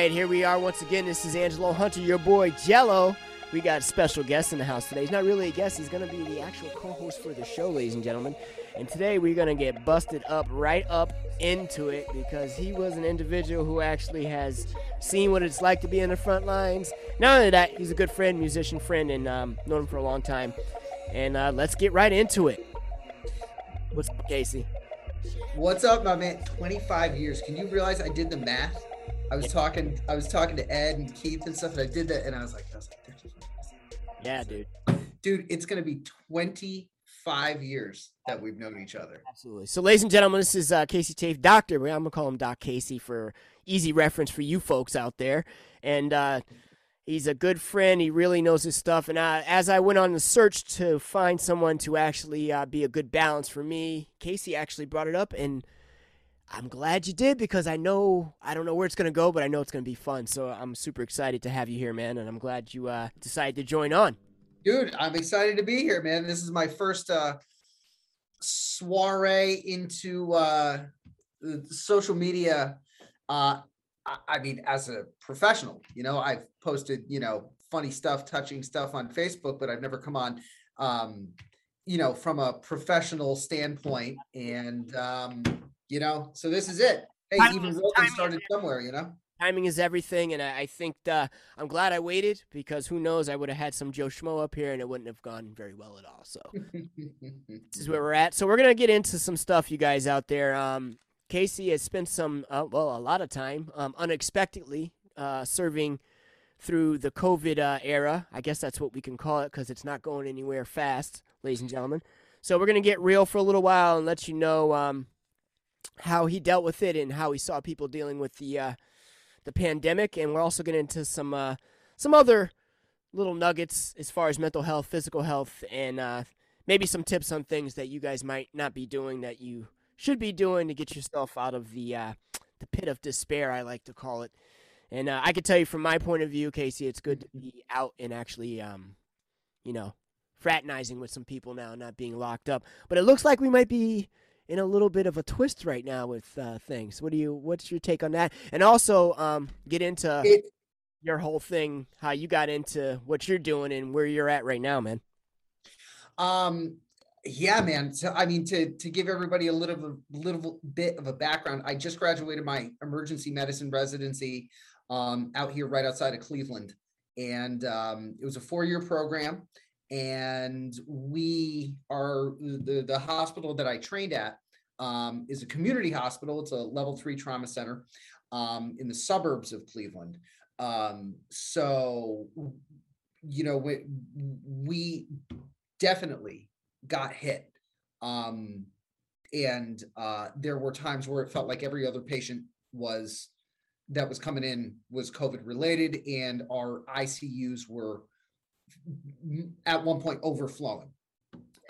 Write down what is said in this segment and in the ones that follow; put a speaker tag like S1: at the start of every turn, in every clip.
S1: right, here we are once again. This is Angelo Hunter, your boy Jello. We got a special guest in the house today. He's not really a guest, he's going to be the actual co host for the show, ladies and gentlemen. And today we're going to get busted up right up into it because he was an individual who actually has seen what it's like to be in the front lines. Not only that, he's a good friend, musician friend, and um, known him for a long time. And uh, let's get right into it. What's up, Casey?
S2: What's up, my man? 25 years. Can you realize I did the math? I was talking I was talking to Ed and Keith and stuff, and I did that, and I was like, I was like
S1: yeah, dude.
S2: Dude, it's gonna be 25 years that we've known each other.
S1: Absolutely. So, ladies and gentlemen, this is uh, Casey Tafe, Doctor. I'm gonna call him Doc Casey for easy reference for you folks out there. And uh, he's a good friend. He really knows his stuff. And uh, as I went on the search to find someone to actually uh, be a good balance for me, Casey actually brought it up, and I'm glad you did because I know I don't know where it's gonna go, but I know it's gonna be fun. So I'm super excited to have you here, man, and I'm glad you uh, decided to join on.
S2: Dude, I'm excited to be here, man. This is my first uh, soiree into uh, social media. Uh, I mean, as a professional, you know, I've posted, you know, funny stuff, touching stuff on Facebook, but I've never come on, um, you know, from a professional standpoint. And um, you know, so this is it. Hey, timing, even Rogan started somewhere, you know.
S1: Timing is everything, and I, I think uh, I'm glad I waited because who knows, I would have had some Joe Schmo up here, and it wouldn't have gone very well at all. So this is where we're at. So we're gonna get into some stuff, you guys out there. Um, Casey has spent some, uh, well, a lot of time, um, unexpectedly, uh, serving through the COVID uh, era. I guess that's what we can call it because it's not going anywhere fast, ladies and gentlemen. So we're gonna get real for a little while and let you know. Um, how he dealt with it and how he saw people dealing with the uh, the pandemic, and we're also getting into some uh, some other little nuggets as far as mental health, physical health, and uh, maybe some tips on things that you guys might not be doing that you should be doing to get yourself out of the uh, the pit of despair, I like to call it. And uh, I can tell you from my point of view, Casey, it's good to be out and actually, um, you know, fraternizing with some people now, not being locked up. But it looks like we might be in a little bit of a twist right now with uh, things. What do you? What's your take on that? And also um, get into it, your whole thing, how you got into what you're doing and where you're at right now, man.
S2: Um. Yeah, man. So I mean, to to give everybody a little a little bit of a background, I just graduated my emergency medicine residency um, out here right outside of Cleveland, and um, it was a four year program and we are the the hospital that I trained at um, is a community hospital. It's a level three trauma center um, in the suburbs of Cleveland. Um, so, you know, we, we definitely got hit. Um, and uh, there were times where it felt like every other patient was that was coming in was COVID related, and our ICUs were at one point overflowing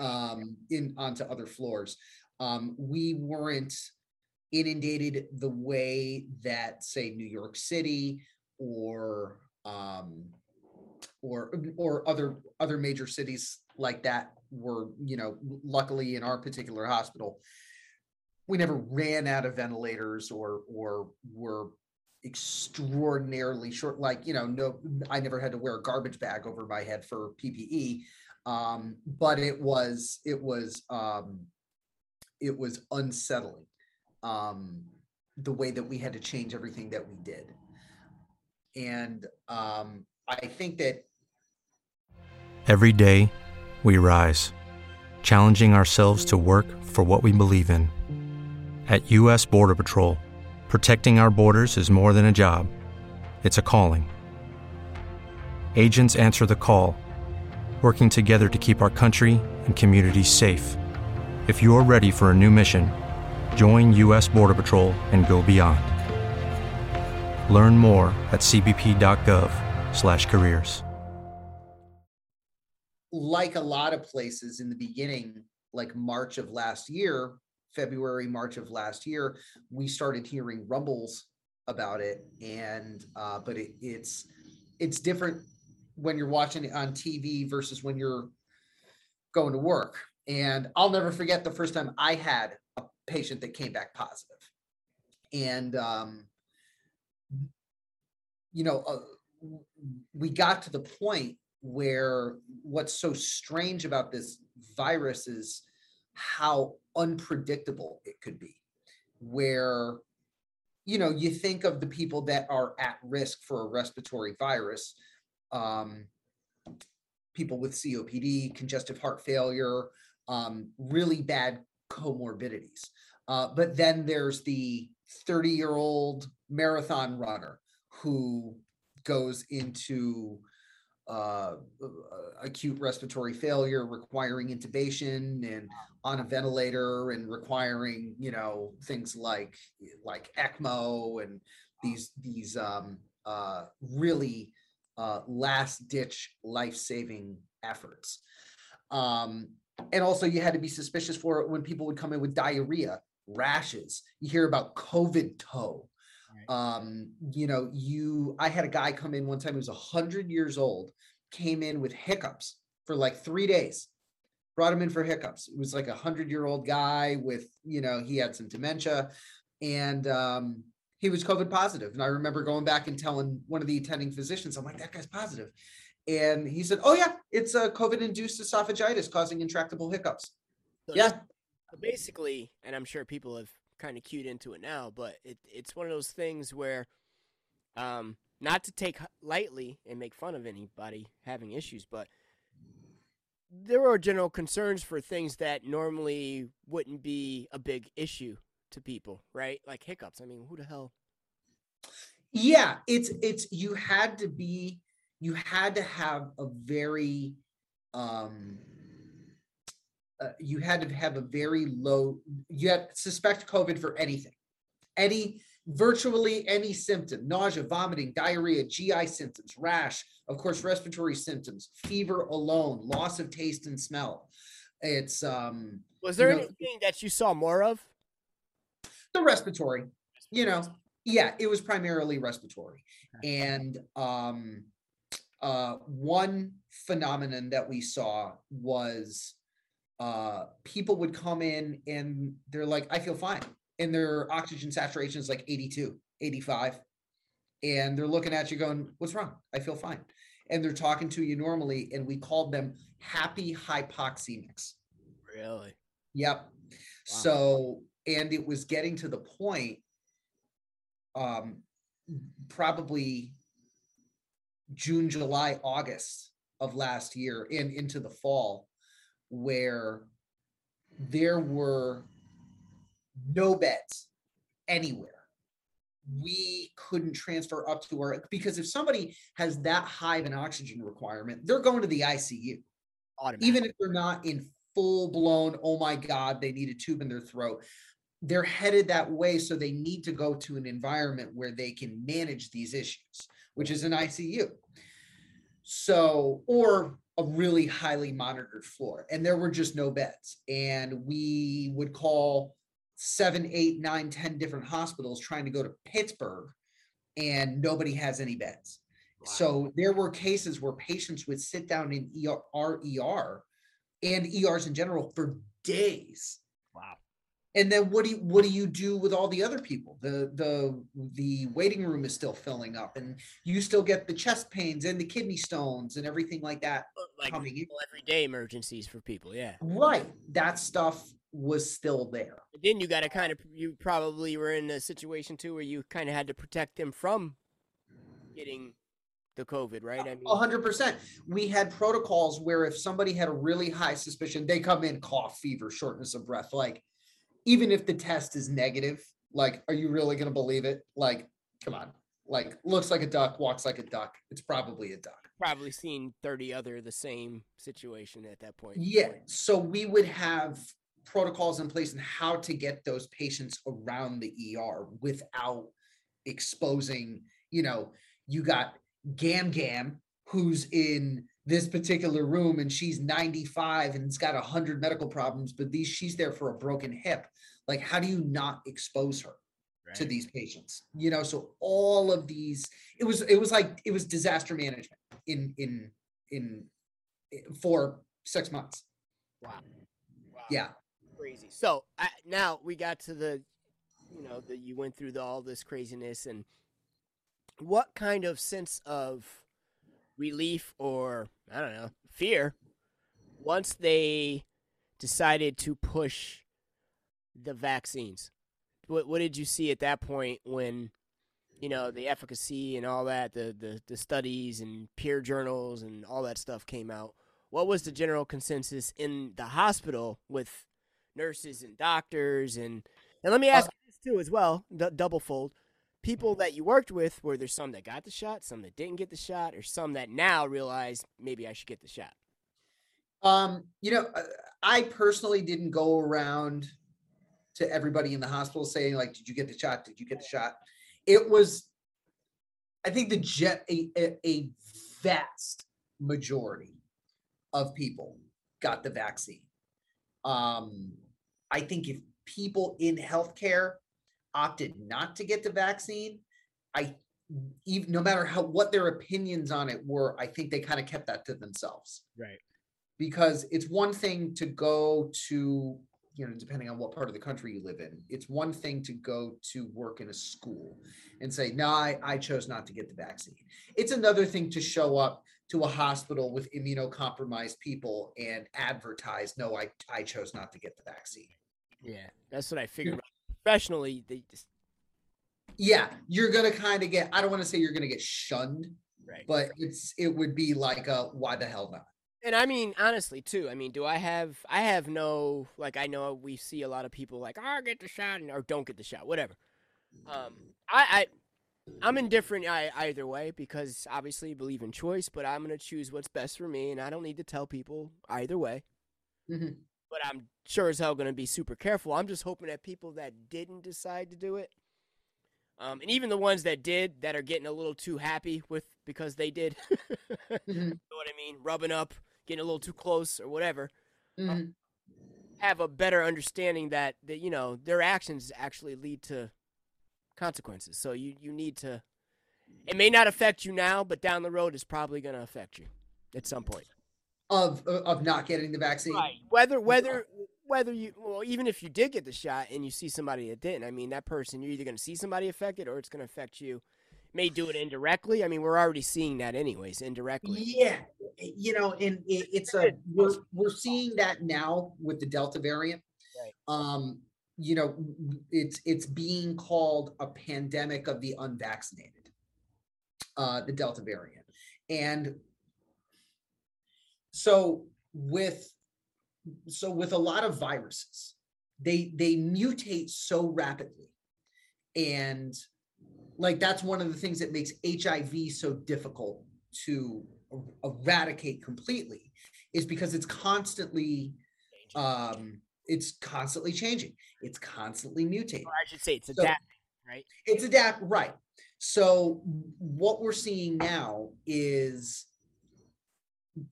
S2: um, in onto other floors. Um, we weren't inundated the way that, say, New York City or um, or or other other major cities like that were. You know, luckily in our particular hospital, we never ran out of ventilators or or were extraordinarily short like you know no i never had to wear a garbage bag over my head for ppe um, but it was it was um, it was unsettling um, the way that we had to change everything that we did. And um, i think that
S3: every day we rise challenging ourselves to work for what we believe in. At u.s border patrol Protecting our borders is more than a job, it's a calling. Agents answer the call, working together to keep our country and communities safe. If you're ready for a new mission, Join U.S. Border Patrol and go beyond. Learn more at cbp.gov/careers.
S2: Like a lot of places in the beginning, like March of last year, February, March of last year, we started hearing rumbles about it, and uh, but it, it's it's different when you're watching it on TV versus when you're going to work. And I'll never forget the first time I had a patient that came back positive. And, um, you know, uh, we got to the point where what's so strange about this virus is how unpredictable it could be. Where, you know, you think of the people that are at risk for a respiratory virus, um, people with COPD, congestive heart failure, um, really bad comorbidities. Uh, but then there's the 30 year old marathon runner who goes into uh, acute respiratory failure requiring intubation and on a ventilator and requiring you know things like like ECMO and these these um, uh, really uh, last ditch life saving efforts. Um, and also, you had to be suspicious for it when people would come in with diarrhea, rashes. You hear about COVID toe. Um, you know, you. I had a guy come in one time. He was hundred years old. Came in with hiccups for like three days. Brought him in for hiccups. It was like a hundred year old guy with, you know, he had some dementia, and um, he was COVID positive. And I remember going back and telling one of the attending physicians, I'm like, that guy's positive. And he said, oh, yeah, it's a COVID induced esophagitis causing intractable hiccups. So yeah.
S1: Basically, and I'm sure people have kind of cued into it now, but it, it's one of those things where, um, not to take lightly and make fun of anybody having issues, but there are general concerns for things that normally wouldn't be a big issue to people, right? Like hiccups. I mean, who the hell?
S2: Yeah, it's it's you had to be you had to have a very um uh, you had to have a very low you had suspect covid for anything. Any virtually any symptom nausea vomiting diarrhea gi symptoms rash of course respiratory symptoms fever alone loss of taste and smell. It's um
S1: was there you know, anything that you saw more of?
S2: The respiratory, you know, yeah, it was primarily respiratory. And um, uh, one phenomenon that we saw was uh, people would come in and they're like, I feel fine. And their oxygen saturation is like 82, 85. And they're looking at you going, What's wrong? I feel fine. And they're talking to you normally. And we called them happy hypoxemics.
S1: Really?
S2: Yep. Wow. So and it was getting to the point um probably June, July, August of last year and into the fall where there were no beds anywhere. We couldn't transfer up to our because if somebody has that high of an oxygen requirement, they're going to the ICU. Even if they're not in full blown, oh my God, they need a tube in their throat they're headed that way so they need to go to an environment where they can manage these issues which is an icu so or a really highly monitored floor and there were just no beds and we would call seven eight nine ten different hospitals trying to go to pittsburgh and nobody has any beds wow. so there were cases where patients would sit down in ER, ER and ers in general for days and then what do you what do you do with all the other people? The the the waiting room is still filling up and you still get the chest pains and the kidney stones and everything like that
S1: like coming in. everyday emergencies for people yeah.
S2: Right. That stuff was still there.
S1: Then you got to kind of you probably were in a situation too where you kind of had to protect them from getting the covid right? I
S2: mean 100% we had protocols where if somebody had a really high suspicion they come in cough fever shortness of breath like even if the test is negative, like, are you really going to believe it? Like, come on. Like, looks like a duck, walks like a duck. It's probably a duck.
S1: Probably seen 30 other the same situation at that point.
S2: Yeah. So we would have protocols in place and how to get those patients around the ER without exposing, you know, you got Gam Gam who's in this particular room and she's 95 and it's got 100 medical problems but these she's there for a broken hip. Like how do you not expose her right. to these patients? You know so all of these it was it was like it was disaster management in in in, in for six months.
S1: Wow,
S2: wow. yeah.
S1: Crazy. So I, now we got to the you know that you went through the, all this craziness and what kind of sense of relief or I don't know fear once they decided to push the vaccines. What what did you see at that point when you know the efficacy and all that the the, the studies and peer journals and all that stuff came out? What was the general consensus in the hospital with nurses and doctors and and let me ask uh, you this too as well, d- double fold people that you worked with were there some that got the shot some that didn't get the shot or some that now realize maybe i should get the shot
S2: um you know uh, i personally didn't go around to everybody in the hospital saying like did you get the shot? Did you get the shot? It was i think the jet a, a, a vast majority of people got the vaccine. Um i think if people in healthcare opted not to get the vaccine, I even no matter how what their opinions on it were, I think they kind of kept that to themselves.
S1: Right.
S2: Because it's one thing to go to, you know, depending on what part of the country you live in, it's one thing to go to work in a school and say, no, I, I chose not to get the vaccine. It's another thing to show up to a hospital with immunocompromised people and advertise, no, I, I chose not to get the vaccine.
S1: Yeah, that's what I figured professionally, they just
S2: yeah, you're gonna kind of get. I don't want to say you're gonna get shunned,
S1: right?
S2: But it's it would be like a why the hell not?
S1: And I mean, honestly, too. I mean, do I have? I have no like. I know we see a lot of people like, "Oh, get the shot," or "Don't get the shot," whatever. Um, I, I I'm indifferent either way because obviously I believe in choice, but I'm gonna choose what's best for me, and I don't need to tell people either way.
S2: Mm-hmm
S1: I'm sure as hell going to be super careful. I'm just hoping that people that didn't decide to do it, um, and even the ones that did, that are getting a little too happy with because they did, mm-hmm. you know what I mean, rubbing up, getting a little too close or whatever,
S2: um, mm-hmm.
S1: have a better understanding that that you know their actions actually lead to consequences. So you you need to. It may not affect you now, but down the road, it's probably going to affect you at some point
S2: of uh, of not getting the vaccine.
S1: Right. Whether whether whether you well even if you did get the shot and you see somebody that didn't, I mean that person you're either going to see somebody affected or it's going to affect you. May do it indirectly. I mean, we're already seeing that anyways, indirectly.
S2: Yeah, you know, and it, it's a we're we're seeing that now with the Delta variant.
S1: Right.
S2: Um, you know, it's it's being called a pandemic of the unvaccinated, uh, the Delta variant, and so with so with a lot of viruses they they mutate so rapidly. And like that's one of the things that makes hiv so difficult to eradicate completely is because it's constantly um it's constantly changing. It's constantly mutating. Or
S1: i should say it's adapting so, right?
S2: it's adapt right. So what we're seeing now is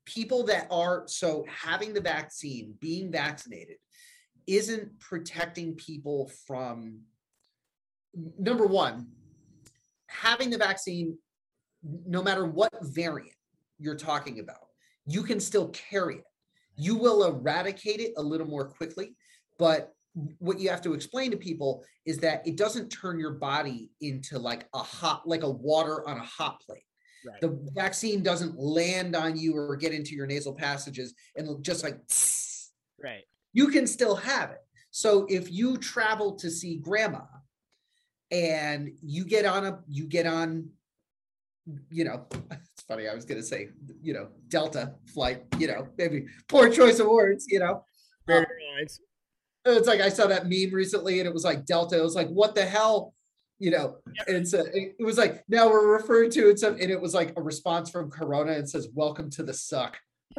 S2: people that are so having the vaccine, being vaccinated, isn't protecting people from number one, having the vaccine, no matter what variant you're talking about, you can still carry it. You will eradicate it a little more quickly, but what you have to explain to people is that it doesn't turn your body into like a hot like a water on a hot plate Right. The vaccine doesn't land on you or get into your nasal passages and just like,
S1: right.
S2: You can still have it. So if you travel to see grandma and you get on a, you get on, you know, it's funny. I was going to say, you know, Delta flight, you know, maybe poor choice of words, you know.
S1: Very
S2: um, It's like I saw that meme recently and it was like Delta. It was like, what the hell? You know, and so it, was like now we're referring to it some and it was like a response from Corona and says, Welcome to the suck.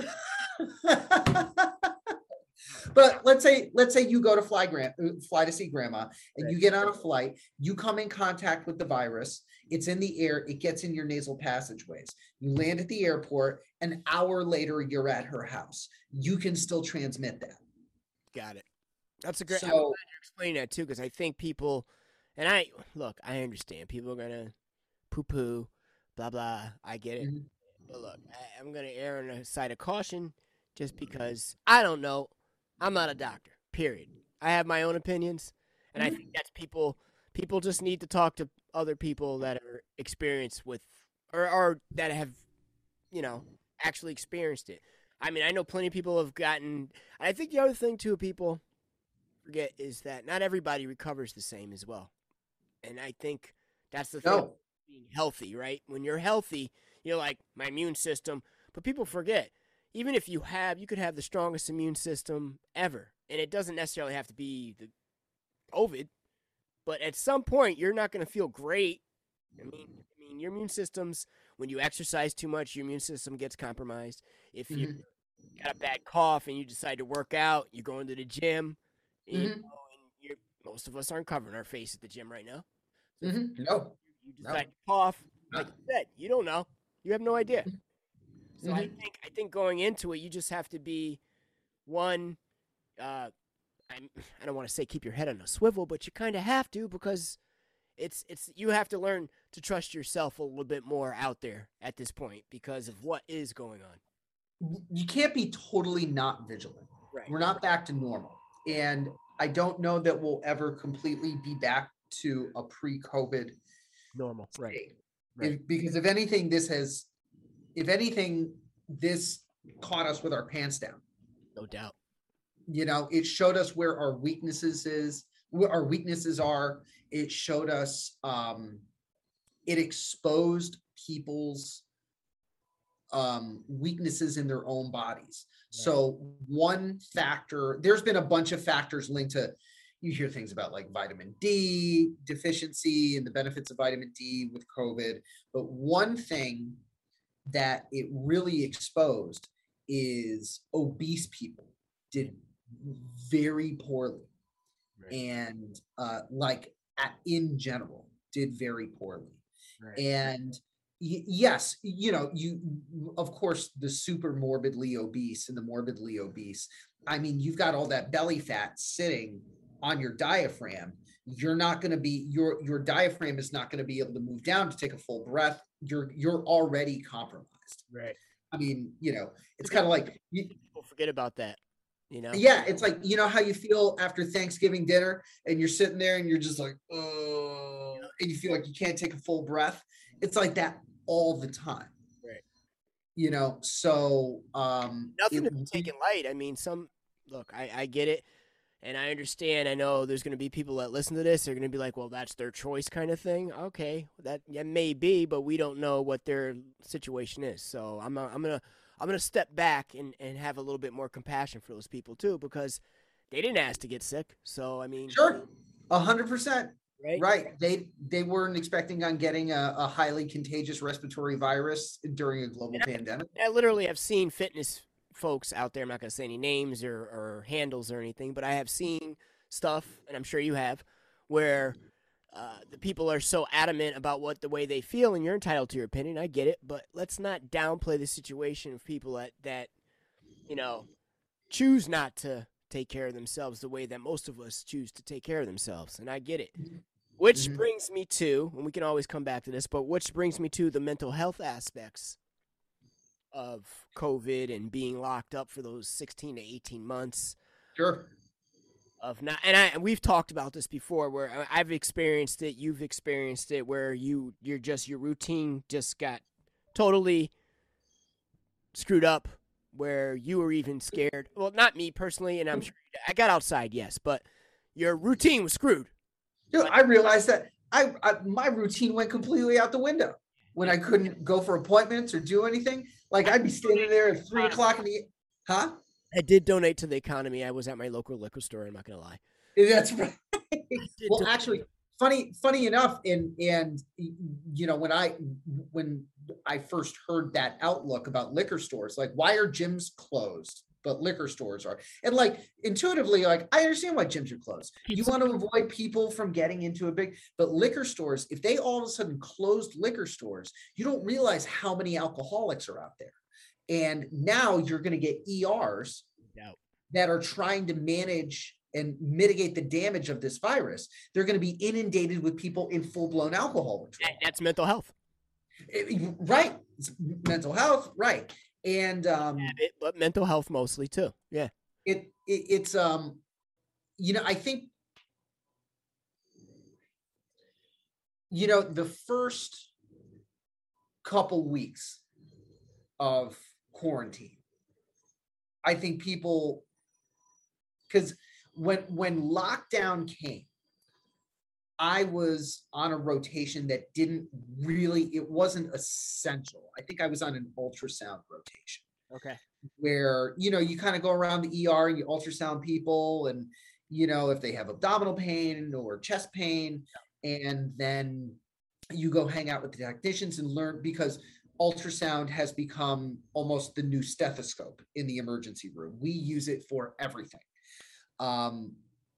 S2: But let's say let's say you go to fly grand uh, fly to see grandma and you get on a flight, you come in contact with the virus, it's in the air, it gets in your nasal passageways. You land at the airport, an hour later you're at her house. You can still transmit that.
S1: Got it. That's a great. I'm
S2: So-
S1: glad you explained that too, because I think people, and I look, I understand people are gonna poo poo, blah blah. I get it.
S2: Mhm.
S1: But look, I, I'm gonna err on the side of caution, just because I don't know. I'm not a doctor. Period. I have my own opinions, and I
S2: Mhm.
S1: think that's people. People just need to talk to other people that are experienced with, or or that have, you know, actually experienced it. I mean, I know plenty of people have gotten. I think the other thing too, people forget is that not everybody recovers the same as well, and I think that's the thing being healthy, right? When you're healthy, you're like my immune system. But people forget, even if you have, you could have the strongest immune system ever, and it doesn't necessarily have to be the COVID. But at some point, you're not going to feel great. I mean, I mean, your immune system's when you exercise too much, your immune system gets compromised. If you
S2: Mhm.
S1: got a bad cough and you decide to work out, you go into the gym. You
S2: Mhm.
S1: you're, most of us aren't covering our face at the gym right now. So if
S2: Mhm. No.
S1: you
S2: No.
S1: decide to cough, like you said, you don't know. You have no idea. So I
S2: Mhm.
S1: think I think going into it, you just have to be one. Uh, I'm, I don't want to say keep your head on a swivel, but you kind of have to because it's it's you have to learn to trust yourself a little bit more out there at this point because of what is going on.
S2: You can't be totally not vigilant.
S1: Right.
S2: We're not back to normal. And I don't know that we'll ever completely be back to a pre-COVID
S1: Normal. Right.
S2: state.
S1: Right.
S2: If- because if anything, this has, if anything, this caught us with our pants down.
S1: No doubt.
S2: You know, it showed us where our weaknesses is, where our weaknesses are. It showed us, um, it exposed people's um, weaknesses in their own bodies. So one factor, there's been a bunch of factors linked to. You hear things about like vitamin D deficiency and the benefits of vitamin D with COVID, but one thing that it really exposed is obese people did very poorly
S1: Right.
S2: and uh, like at, in general did very poorly
S1: Right.
S2: and yes you know you of course the super morbidly obese and the morbidly obese i mean you've got all that belly fat sitting on your diaphragm you're not going to be your your diaphragm is not going to be able to move down to take a full breath you're you're already compromised
S1: right.
S2: i mean you know it's kind of like you,
S1: People forget about that. You know.
S2: yeah, it's like you know how you feel after Thanksgiving dinner and you're sitting there and you're just like, oh, and you feel like you can't take a full breath. It's like that all the time.
S1: Right.
S2: You know, so um
S1: nothing
S2: it
S1: to be taken light. I mean, some look, I, I get it, and I understand. I know there's going to be people that listen to this. They're going to be like, "Well, that's their choice," kind of thing. Okay, that yeah, may be, but we don't know what their situation is. So I'm I'm gonna I'm gonna step back and and have a little bit more compassion for those people too, because they didn't ask to get sick. So I mean,
S2: Sure. A hundred percent.
S1: Right?
S2: Right. They they weren't expecting on getting a, a highly contagious respiratory virus during a global
S1: Yeah.
S2: pandemic.
S1: I literally have seen fitness folks out there. I'm not going to say any names or, or handles or anything, but I have seen stuff, and I'm sure you have, where uh, the people are so adamant about what the way they feel, and you're entitled to your opinion. I get it, but let's not downplay the situation of people that that you know choose not to take care of themselves the way that most of us choose to take care of themselves, and I get it. Which
S2: Mhm.
S1: brings me to, and we can always come back to this, but which brings me to the mental health aspects of COVID and being locked up for those 16 to 18 months
S2: Sure.
S1: of not and I and we've talked about this before where I've experienced it, you've experienced it where you you're just your routine just got totally screwed up where you were even scared. Well, not me personally and I'm sure I got outside, yes, but your routine was screwed.
S2: Dude, I realized that I, I my routine went completely out the window when I couldn't go for appointments or do anything. Like I'd be standing there at three o'clock in the huh?
S1: I did donate to the economy. I was at my local liquor store, I'm not going to lie.
S2: That's right. Well,
S1: do-
S2: actually, funny, funny enough, and and you know when I when I first heard that outlook about liquor stores, like why are gyms closed? But liquor stores are. And like intuitively, like I understand why gyms are closed. You want to avoid people from getting into a big, but liquor stores, if they all of a sudden closed liquor stores, you don't realize how many alcoholics are out there. And now you're going to get ERs that are trying to manage and mitigate the damage of this virus. They're going to be inundated with people in full blown alcohol withdrawal.
S1: That's mental health.
S2: It- right. It's mental health. Right. And um,
S1: It- but mental health mostly too. Yeah.
S2: it, it it's um you know i think you know the first couple weeks of quarantine i think people because when when lockdown came i was on a rotation that didn't really it wasn't essential i think i was on an ultrasound rotation
S1: Okay.
S2: where you know you kind of go around the ER and you ultrasound people and you know if they have abdominal pain or chest pain and then you go hang out with the technicians and learn because ultrasound has become almost the new stethoscope in the emergency room. We use it for everything. Um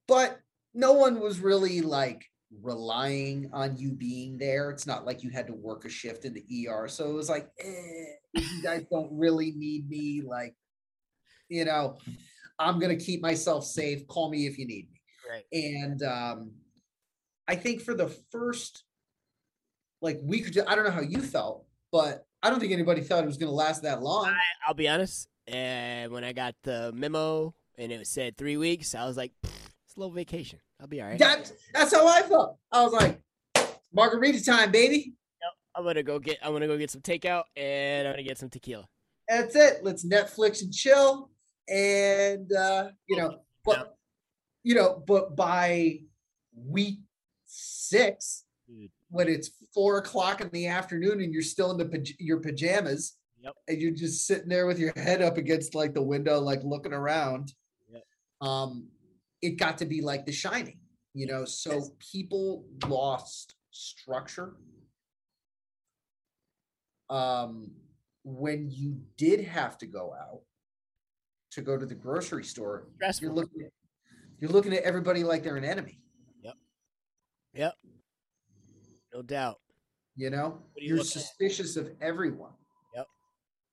S2: but no one was really like relying on you being there. It's not like you had to work a shift in the ER. So it was like, eh, you guys don't really need me. Like, you know, I'm gonna keep myself safe. Call me if you need me.
S1: Right.
S2: And um, I think for the first like week or two, I don't know how you felt, but I don't think anybody thought it was gonna last that long.
S1: I, I'll be honest. And when I got the memo and it said three weeks, I was like, "Pfft, little vacation. I'll be all right.
S2: That's that's how I felt. I was like, margarita time, baby.
S1: I'm gonna go get. I'm gonna go get some takeout and I'm gonna get some tequila.
S2: That's it. Let's Netflix and chill. And uh, you know, but you know, but by week six,
S1: Dude.
S2: when it's four o'clock in the afternoon and you're still in the your pajamas,
S1: Yep.
S2: and you're just sitting there with your head up against like the window, like looking around.
S1: Yep.
S2: Um, it got to be like The Shining, you know. So people lost structure. Um, when you did have to go out to go to the grocery store,
S1: Stressful.
S2: you're looking at, you're looking at everybody like they're an enemy.
S1: Yep. Yep. No doubt.
S2: You know,
S1: you
S2: you're
S1: looking at?
S2: suspicious of everyone.
S1: Yep.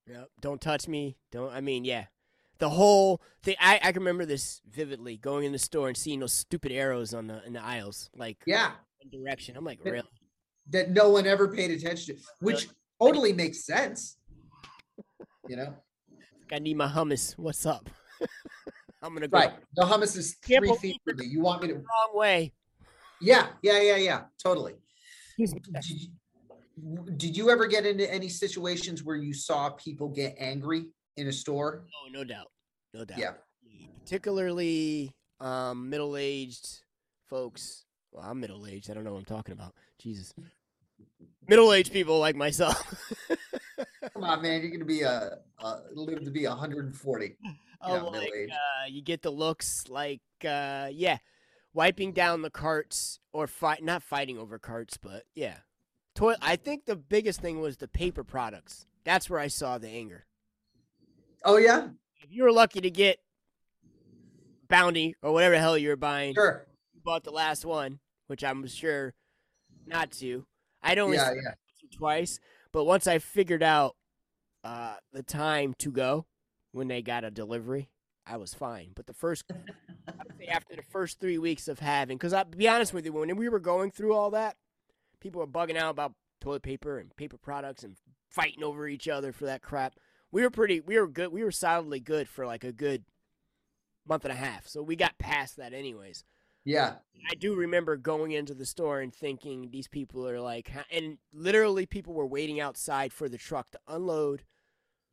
S1: Yep. Don't touch me. Don't. I mean, yeah. The whole thing. I I can remember this vividly. Going in the store and seeing those stupid arrows on the in the aisles, like
S2: Yeah,
S1: direction. I'm like,
S2: Yeah.
S1: really?
S2: that no one ever paid attention to, which totally makes sense. You know,
S1: I need my hummus. What's up? I'm gonna go
S2: right? The hummus is three feet from me. You want me to?
S1: the wrong way.
S2: Yeah, yeah, yeah, yeah. Totally. Did you, did you ever get into any situations where you saw people get angry in a store?
S1: Oh, no doubt. No doubt.
S2: Yeah.
S1: Particularly um, middle-aged folks. Well, I'm middle-aged. I don't know what I'm talking about. Jesus. Middle-aged people like myself.
S2: Come on, man. You're gonna be a, a live to be 140.
S1: Oh,
S2: Yeah,
S1: like, uh, you get the looks like, uh, yeah, wiping down the carts or fight, not fighting over carts, but yeah. Toilet. I think the biggest thing was the paper products. That's where I saw the anger.
S2: Oh yeah,
S1: If you were lucky to get Bounty or whatever the hell you were buying,
S2: sure.
S1: you bought the last one, which I'm sure not to. I'd only
S2: Yeah, yeah.
S1: twice, but once I figured out uh, the time to go when they got a delivery, I was fine. But the first, I would say after the first three weeks of having, because I'll be honest with you, when we were going through all that, people were bugging out about toilet paper and paper products and fighting over each other for that crap. We were pretty, we were good, we were solidly good for like a good month and a half. So we got past that anyways.
S2: Yeah.
S1: I do remember going into the store and thinking these people are like, and literally people were waiting outside for the truck to unload,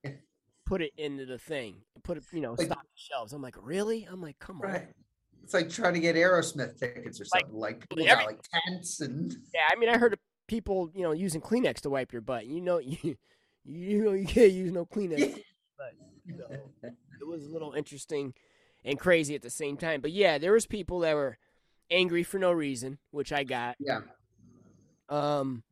S1: put it into the thing, put it, you know,
S2: Like-
S1: stock the shelves. I'm like, really? I'm like, come on.
S2: Right. It's like trying to get Aerosmith tickets or something. Like, people
S1: every-
S2: like tents and
S1: Yeah, I mean, I heard of people, you know, using Kleenex to wipe your butt. You know, you, you know, you can't use no Kleenex. But you know, it was a little interesting and crazy at the same time. But yeah, there was people that were angry for no reason, which I got.
S2: yeah.
S1: Um,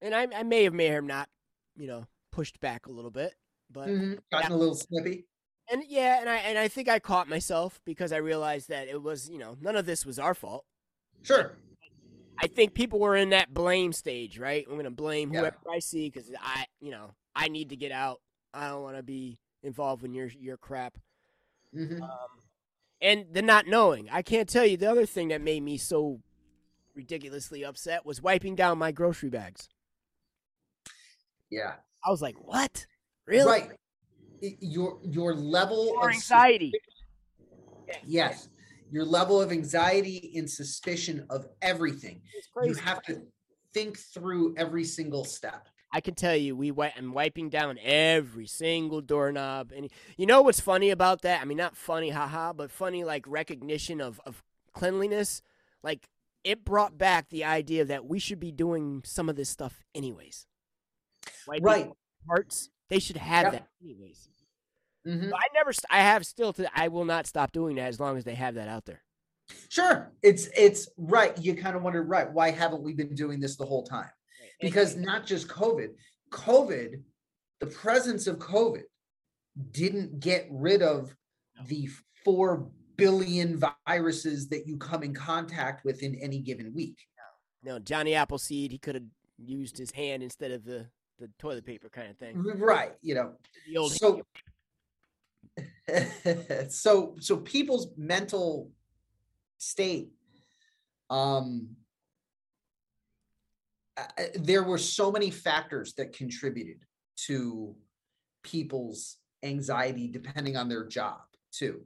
S1: and I, I may have, may have not, you know, pushed back a little bit, but
S2: Mhm. Gotten a little snippy.
S1: And yeah, and I and I think I caught myself because I realized that it was, you know, none of this was our fault.
S2: Sure.
S1: I think people were in that blame stage, right? I'm gonna blame
S2: Yeah.
S1: whoever I see because I, you know, I need to get out. I don't want to be involved in your your crap.
S2: Mhm.
S1: Um, and the not knowing. I can't tell you the other thing that made me so ridiculously upset was wiping down my grocery bags.
S2: Yeah.
S1: I was like, "What? Really?"
S2: Right. Your your level of
S1: anxiety.
S2: Yes. Your level of anxiety and suspicion of everything. You have to think through every single step.
S1: I can tell you, we wi- I'm wiping down every single doorknob, and you know what's funny about that? I mean, not funny, haha, but funny like recognition of of cleanliness. Like it brought back the idea that we should be doing some of this stuff anyways. Wiping
S2: Right.
S1: Parts they should have
S2: Yep.
S1: that anyways.
S2: Mhm.
S1: I never, I have still to, I will not stop doing that as long as they have that out there.
S2: Sure. It's it's right. You kind of wonder, right, why haven't we been doing this the whole time? Because not just COVID, COVID, the presence of COVID didn't get rid of
S1: No.
S2: the four billion viruses that you come in contact with in any given week.
S1: no Johnny Appleseed, he could have used his hand instead of the the toilet paper kind of thing.
S2: Right. You know,
S1: The old
S2: so so so people's mental state um there were so many factors that contributed to people's anxiety depending on their job too.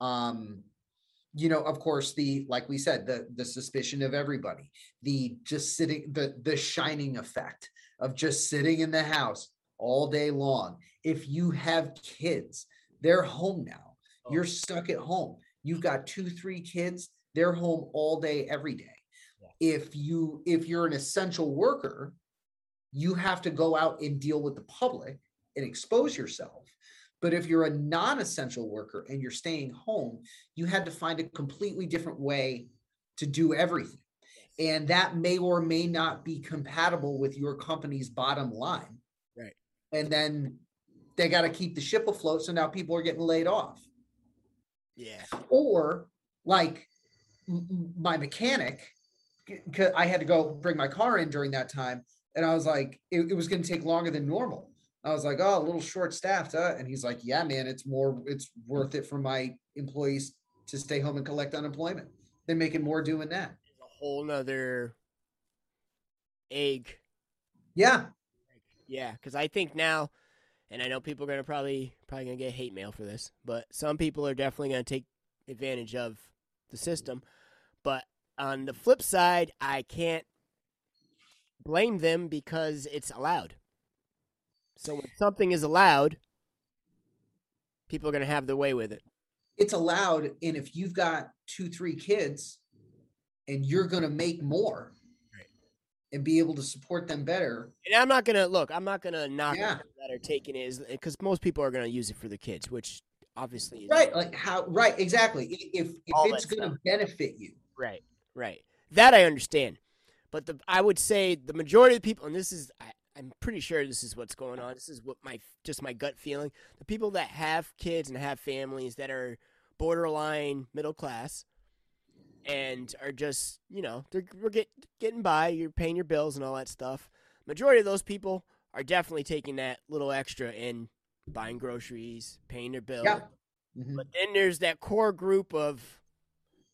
S2: Um you know of course the like we said the the suspicion of everybody the just sitting the the shining effect of just sitting in the house all day long. If you have kids they're home now.
S1: Oh.
S2: you're stuck at home. You've got two three kids. They're home all day every day. If you if you're an essential worker you have to go out and deal with the public and expose yourself. But if you're a non-essential worker and you're staying home you had to find a completely different way to do everything. And that may or may not be compatible with your company's bottom line.
S1: Right.
S2: and then they got to keep the ship afloat so now people are getting laid off
S1: yeah.
S2: or like my mechanic i had to go bring my car in during that time and i was like it, it was going to take longer than normal i was like oh a little short staffed huh? and he's like yeah man it's more it's worth it for my employees to stay home and collect unemployment they're making more doing that
S1: a whole nother egg.
S2: yeah
S1: Yeah, because I think now, and I know people are gonna probably probably gonna get hate mail for this, but some people are definitely gonna take advantage of the system. But on the flip side, I can't blame them because it's allowed. So when something is allowed, people are gonna have their way with it.
S2: it's allowed and if you've got two three kids and you're to make more. And be able to support them better
S1: And I'm not gonna look. I'm not gonna knock
S2: Yeah.
S1: that are taking it because most people are gonna use it for the kids, which obviously is
S2: right like how right exactly if if
S1: All
S2: it's going to benefit you
S1: Right, right. That I understand, but the I would say the majority of the people, and this is I, I'm pretty sure this is what's going on. This is what my just my gut feeling. The people that have kids and have families that are borderline middle class and are just you know they're we're get, getting by. You're paying your bills and all that stuff. Majority of those people are definitely taking that little extra and buying groceries, paying their bills.
S2: yeah Mhm.
S1: But then there's that core group of,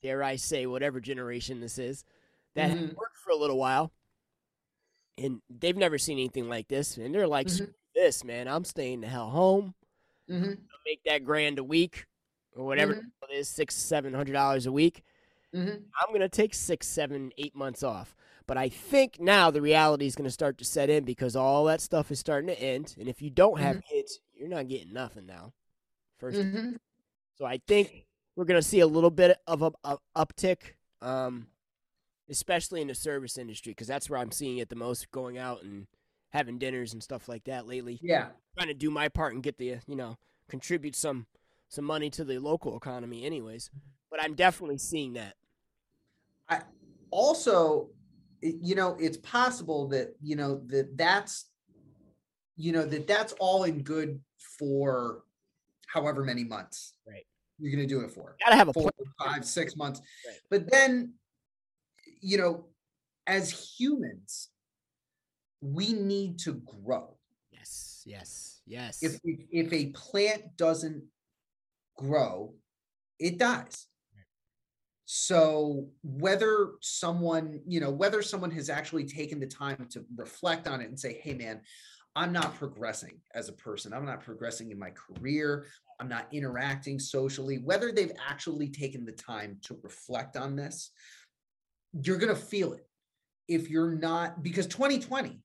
S1: dare I say, whatever generation this is, that have
S2: Mhm.
S1: worked for a little while, and they've never seen anything like this, and they're like,
S2: Mhm.
S1: "This man, I'm staying the hell home.
S2: Mhm.
S1: Make that grand a week, or whatever
S2: Mhm.
S1: it is, six, seven hundred dollars a week.
S2: Mhm.
S1: I'm gonna take six, seven, eight months off." But I think now the reality is going to start to set in because all that stuff is starting to end. And if you don't have kids, you're not getting nothing now. First
S2: Mhm.
S1: so I think we're going to see a little bit of a, a uptick, um, especially in the service industry, because that's where I'm seeing it the most. Going out and having dinners and stuff like that lately.
S2: yeah
S1: Trying to do my part and get the you know contribute some some money to the local economy, anyways. But I'm definitely seeing that.
S2: Also you know it's possible that you know that that's you know that that's all in good for however many months.
S1: Right.
S2: You're going to do it for.
S1: Gotta have a
S2: four,
S1: plan.
S2: five, six months.
S1: Right.
S2: But then, you know, as humans, we need to grow.
S1: Yes, yes, yes.
S2: If, if a plant doesn't grow, it dies. So whether someone, you know, whether someone has actually taken the time to reflect on it and say, "Hey, man, I'm not progressing as a person. I'm not progressing in my career. I'm not interacting socially." Whether they've actually taken the time to reflect on this, you're going to feel it. If you're not because 2020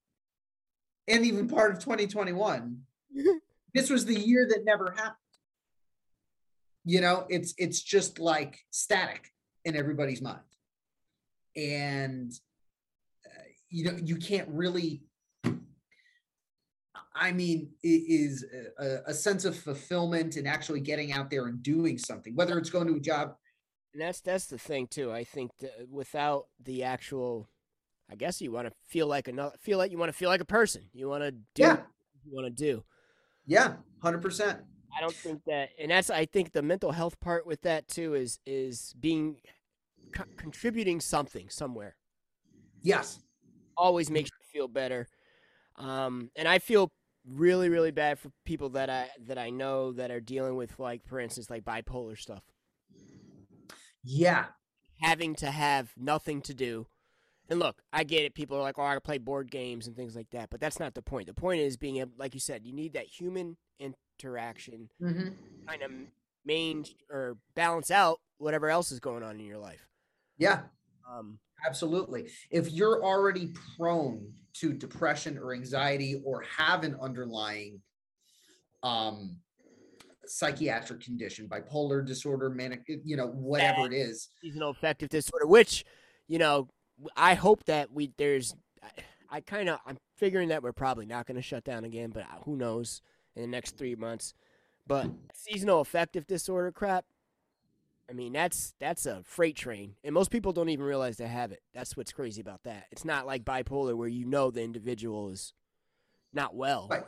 S2: and even part of 2021 this was the year that never happened you know it's it's just like static in everybody's mind and uh, you know you can't really i mean it is a, a sense of fulfillment and actually getting out there and doing something whether it's going to a job
S1: and that's that's the thing too. I think without the actual, I guess you want to feel like another, feel like you want to feel like a person. You want to do
S2: Yeah.
S1: what you want to do.
S2: yeah 100%
S1: I don't think that, and that's I think the mental health part with that too is is being co- contributing something somewhere
S2: yes
S1: always makes you feel better. Um, and I feel really really bad for people that I that I know that are dealing with like for instance like bipolar stuff,
S2: yeah
S1: having to have nothing to do. And look, I get it. People are like, "Oh, I play board games and things like that," but that's not the point. The point is being able, like you said, you need that human interaction
S2: hmm
S1: kind of main or balance out whatever else is going on in your life.
S2: yeah
S1: Um,
S2: Absolutely. If you're already prone to depression or anxiety or have an underlying um psychiatric condition, bipolar disorder, manic, you know, whatever it is.
S1: seasonal affective disorder, which, you know, I hope that we there's, I, I kind of I'm figuring that we're probably not going to shut down again, but uh, who knows in the next three months. But seasonal affective disorder crap. I mean, that's that's a freight train, and most people don't even realize they have it. That's what's crazy about that. It's not like bipolar where you know the individual is not well.
S2: Right.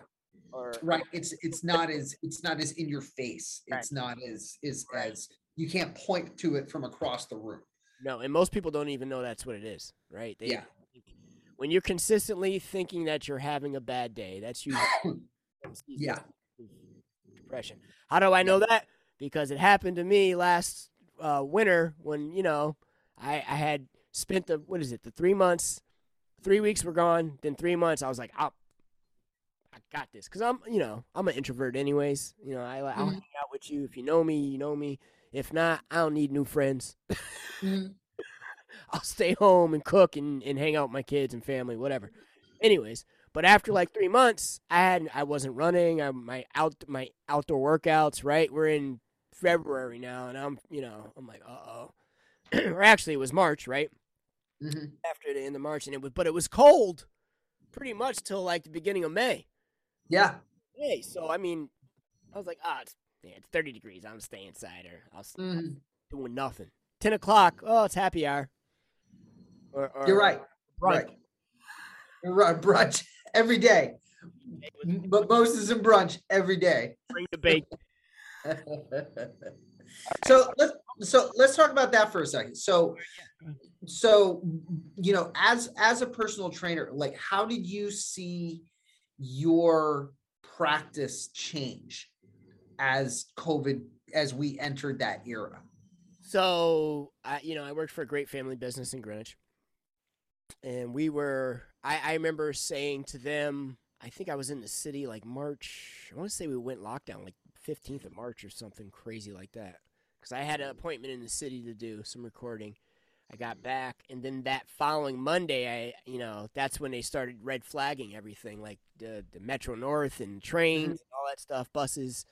S1: Or
S2: Right. It's it's not as it's not as in your face.
S1: Right.
S2: It's not as is
S1: Right.
S2: as you can't point to it from across the room.
S1: No, and most people don't even know that's what it is, right? They,
S2: Yeah.
S1: When you're consistently thinking that you're having a bad day, that's usually
S2: Yeah.
S1: depression. How do I know that? Because it happened to me last uh, winter when you know I I had spent the what is it the three months, three weeks were gone. Then three months I was like, oh, I got this because I'm you know I'm an introvert anyways. You know I I'll
S2: Mhm.
S1: hang out with you if you know me, you know me. If not, I don't need new friends.
S2: Mhm.
S1: I'll stay home and cook and, and hang out with my kids and family, whatever. Anyways, but after like three months, I had I wasn't running. I, my out my outdoor workouts. Right, we're in February now, and I'm you know I'm like uh oh. or actually, it was March, right
S2: Mhm.
S1: after the end of March, and it was but it was cold, pretty much till like the beginning of May.
S2: Yeah.
S1: Hey, so I mean, I was like, ah, it's, yeah, it's 30 degrees. I'm staying inside, or I'll
S2: Mhm.
S1: doing nothing. 10 o'clock. Oh, it's happy hour. Or, or
S2: You're right.
S1: brunch.
S2: Right. You're right. Brunch every day.
S1: It was
S2: M- But and brunch every day.
S1: bring the bacon.
S2: so let's so let's talk about that for a second. So so you know, as as a personal trainer, like how did you see your practice change as COVID as we entered that era?
S1: So, I, you know, I worked for a great family business in Greenwich, and we were. I, I remember saying to them, I think I was in the city like March. I want to say we went lockdown like fifteenth of March or something crazy like that, because I had an appointment in the city to do some recording. I got back, and then that following Monday, I, you know, that's when they started red flagging everything, like the the Metro North and trains mm-hmm. and all that stuff, buses,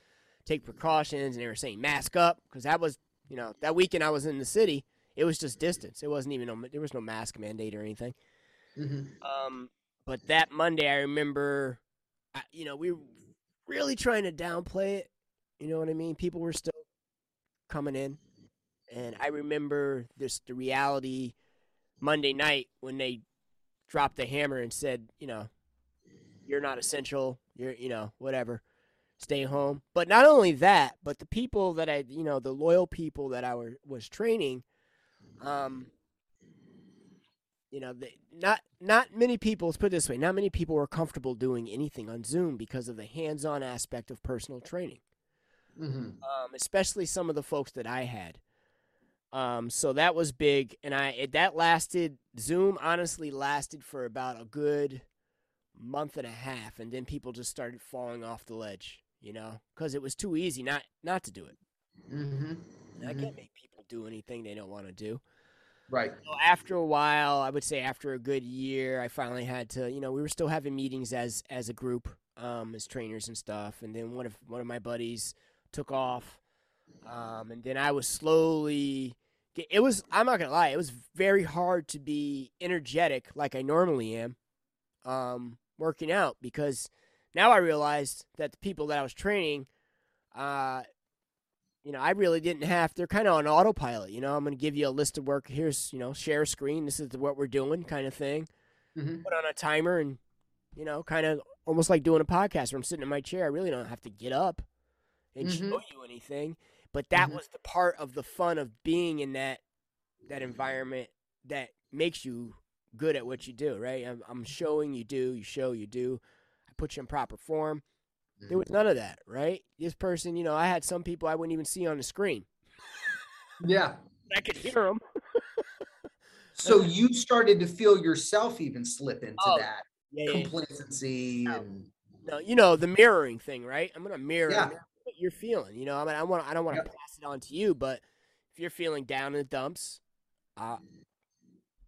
S1: take precautions, and they were saying mask up because that was you know, that weekend I was in the city, it was just distance. It wasn't even no, there was no mask mandate or anything.
S2: Mhm.
S1: Um, but that Monday, I remember, I, you know, we were really trying to downplay it. You know what I mean? People were still coming in, and I remember this the reality Monday night when they dropped the hammer and said, you know, you're not essential. You're, you know, whatever. stay home. But not only that, but the people that I, you know, the loyal people that I were, was training, um, you know, they, not not many people. Let's put it this way: not many people were comfortable doing anything on Zoom because of the hands-on aspect of personal training.
S2: Mhm.
S1: Um, especially some of the folks that I had. Um, so that was big, and I it, that lasted. Zoom honestly lasted for about a good month and a half, and then people just started falling off the ledge. You know, because it was too easy not not to do it.
S2: Mhm.
S1: And I can't make do anything they don't want to do.
S2: Right.
S1: So after a while, I would say after a good year, I finally had to, you know, we were still having meetings as as a group, um, as trainers and stuff. And then one of one of my buddies took off, um, and then I was slowly. get- It was. I'm not gonna lie. It was very hard to be energetic like I normally am, um, working out because now I realized that the people that I was training, uh, you know, I really didn't have. They're kind of on autopilot. You know, I'm going to give you a list of work. Here's, you know, share a screen. This is what we're doing, kind of thing.
S2: Mhm.
S1: Put on a timer, and you know, kind of almost like doing a podcast where I'm sitting in my chair. I really don't have to get up and show you anything. But that
S2: Mhm.
S1: was the part of the fun of being in that that environment that makes you good at what you do. Right? I'm, I'm showing you do, you show you do. I put you in proper form. There was none of that, right? This person, you know, I had some people I wouldn't even see on the screen.
S2: Yeah.
S1: I could hear them.
S2: So you started to feel yourself even slip into
S1: Oh,
S2: that
S1: Yeah, yeah.
S2: complacency
S1: No.
S2: and
S1: No, you know the mirroring thing, right? I'm gonna mirror
S2: Yeah.
S1: what you're feeling. You know, I mean, I want, I don't want to pass it on to you, but if you're feeling down in the dumps, uh,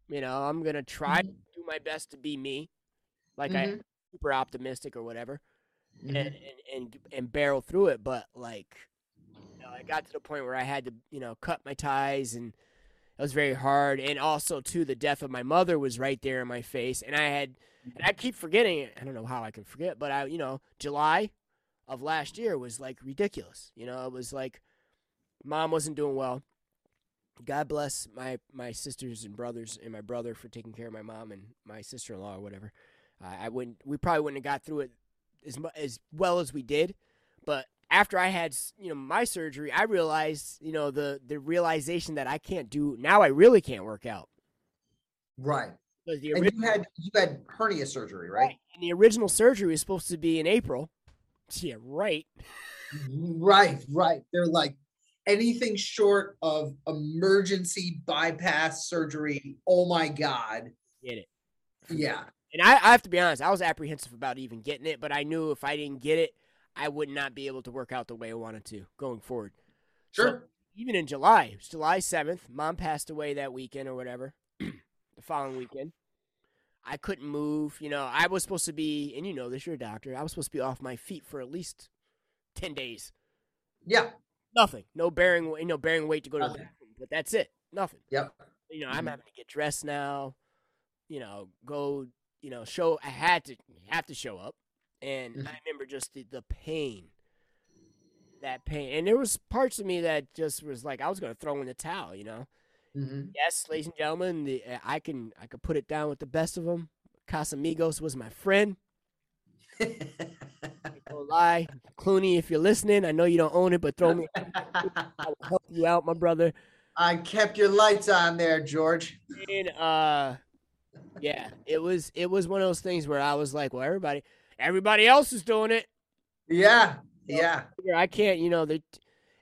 S1: you know, I'm gonna try to do my best to be me, like I
S2: Mhm.
S1: super optimistic or whatever,
S2: Mhm.
S1: and, and and and barrel through it. But like, you know, I got to the point where I had to, you know, cut my ties, and it was very hard. And also, too, the death of my mother was right there in my face, and I had, and I keep forgetting it. I don't know how I can forget, but I, you know, July of last year was like ridiculous. You know, it was like mom wasn't doing well. God bless my my sisters and brothers and my brother for taking care of my mom and my sister in law or whatever. Uh, I wouldn't. We probably wouldn't have got through it as mu- as well as we did. But after I had you know my surgery, I realized you know the the realization that I can't do now. I really can't work out
S2: right.
S1: because the
S2: And you had you had hernia surgery, right?
S1: and the original surgery was supposed to be in April. Yeah, right.
S2: Right, right. They're like anything short of emergency bypass surgery. Oh my god.
S1: Get it.
S2: Yeah.
S1: And I, I have to be honest, I was apprehensive about even getting it, but I knew if I didn't get it, I would not be able to work out the way I wanted to going forward. So,
S2: Sure.
S1: even in July, it was July 7th, mom passed away that weekend or whatever, the following weekend. I couldn't move. You know, I was supposed to be, and you know this, you're a doctor, I was supposed to be off my feet for at least 10 days.
S2: yeah.
S1: Nothing. No bearing, you know, bearing weight to go to the bathroom, but that's it. Nothing.
S2: Yep.
S1: You know, I'm
S2: Mhm.
S1: having to get dressed now. You know, go. You know, show. I had to have to show up, and
S2: Mhm.
S1: I remember just the, the pain. That pain, and there was parts of me that just was like I was going to throw in the towel. You know.
S2: Mhm.
S1: Yes, ladies and gentlemen, the, I can I could put it down with the best of them. Casamigos was my friend. No lie, Clooney, if you're listening, I know you don't own it, but throw me. I will help you out, my brother.
S2: I kept your lights on there, George.
S1: And uh yeah, it was it was one of those things where I was like, well, everybody everybody else is doing it.
S2: Yeah. Yeah.
S1: I can't, you know, they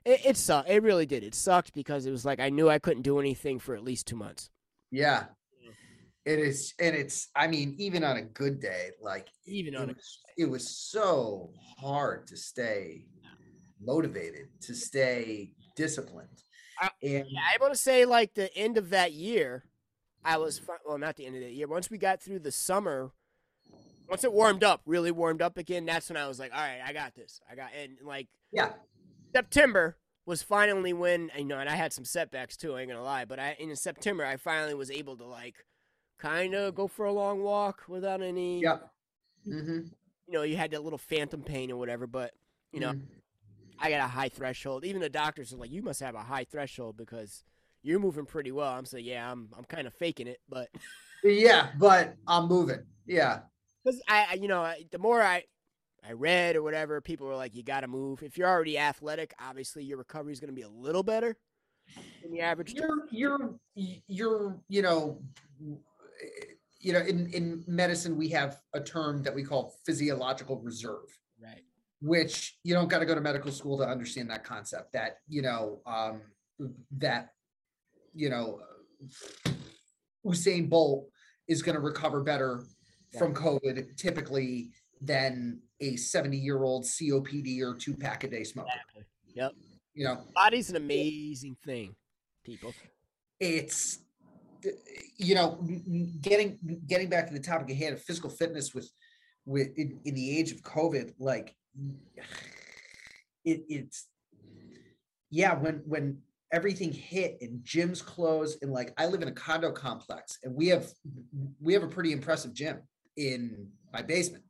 S1: it, it sucked. It really did. It sucked because it was like I knew I couldn't do anything for at least 2 months.
S2: Yeah. It is, and it's, I mean, even on a good day, like
S1: Even
S2: it
S1: on a
S2: was, it was so hard to stay motivated, to stay disciplined.
S1: I-
S2: and
S1: Yeah, I want to say like the end of that year, I was well, not the end of the year. Once we got through the summer, once it warmed up, really warmed up again, that's when I was like, all right, I got this. I got and like
S2: yeah,
S1: September was finally when you know, and I had some setbacks too. I ain't gonna lie, but I in September I finally was able to like kind of go for a long walk without any.
S2: yeah. Mm-hmm.
S1: You know, you had that little phantom pain or whatever, but you know,
S2: Mm-hmm.
S1: I got a high threshold. Even the doctors are like, you must have a high threshold because you're moving pretty well. I'm saying, yeah, I'm I'm kind of faking it, but
S2: yeah, but I'm moving. Yeah.
S1: because I, you know, I, the more I, I read or whatever, people were like, you got to move. If you're already athletic, obviously your recovery is going to be a little better than the average.
S2: You're you're you're you know you know in in medicine we have a term that we call physiological reserve.
S1: Right.
S2: Which you don't got to go to medical school to understand that concept. That you know um, that you know Usain Bolt is going to recover better yeah. from COVID typically than a 70 year old COPD or two pack a day smoker. Exactly.
S1: Yep.
S2: You know,
S1: body's an amazing thing, people.
S2: It's you know getting getting back to the topic at hand of physical fitness with with in, in the age of COVID, like it, it's yeah when when everything hit and gyms closed and like I live in a condo complex and we have we have a pretty impressive gym in my basement.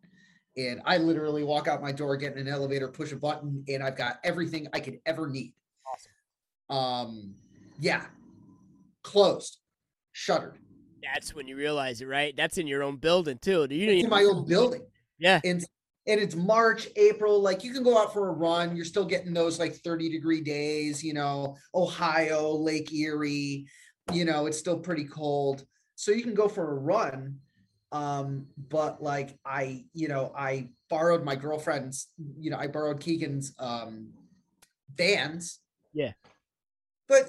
S2: And I literally walk out my door, get in an elevator, push a button, and I've got everything I could ever need. Awesome. Um, yeah, closed, shuttered.
S1: That's when you realize it, right? That's in your own building too. Do you?
S2: It's in my own building.
S1: Yeah.
S2: And and it's March, April. Like you can go out for a run. You're still getting those like 30 degree days. You know, Ohio, Lake Erie. You know, it's still pretty cold, so you can go for a run um but like i you know i borrowed my girlfriend's you know i borrowed keegan's um vans
S1: yeah
S2: but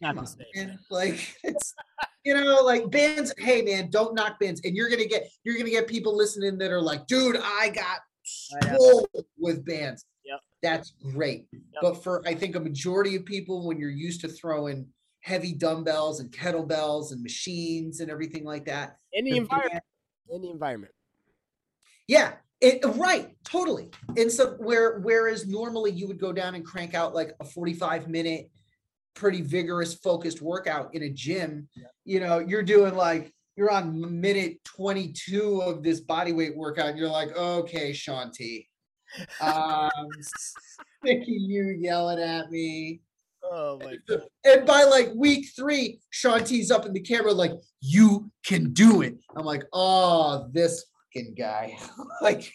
S2: Not on, man, like it's you know like bands hey man don't knock bands and you're gonna get you're gonna get people listening that are like dude i got swole with bands
S1: yep
S2: that's great yep. but for i think a majority of people when you're used to throwing heavy dumbbells and kettlebells and machines and everything like that
S1: in the, the environment band, in the environment.
S2: Yeah, it, right, totally. And so where whereas normally you would go down and crank out like a 45 minute pretty vigorous focused workout in a gym, yeah. you know, you're doing like you're on minute 22 of this body weight workout and you're like, "Okay, Shaun T. Um sick of you yelling at me.
S1: Oh my god.
S2: And by like week three, Shaun T's up in the camera, like, you can do it. I'm like, oh, this fucking guy. like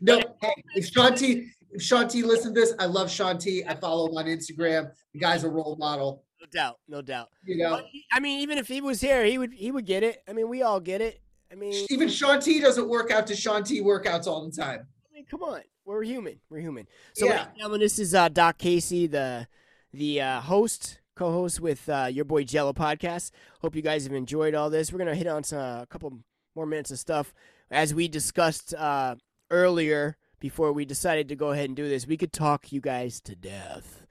S2: no, hey, if Shaun T, if Shaun T listen to this, I love Shaun T. I follow him on Instagram. The guy's a role model.
S1: No doubt, no doubt.
S2: You know,
S1: I mean, even if he was here, he would he would get it. I mean, we all get it. I mean,
S2: even Shaun T doesn't work out to Shaun T workouts all the time.
S1: I mean, come on we're human. We're human. So, yeah. gentlemen, this is uh, Doc Casey, the the uh, host, co-host with uh, your boy Jello podcast. Hope you guys have enjoyed all this. We're gonna hit on some, a couple more minutes of stuff as we discussed uh, earlier before we decided to go ahead and do this. We could talk you guys to death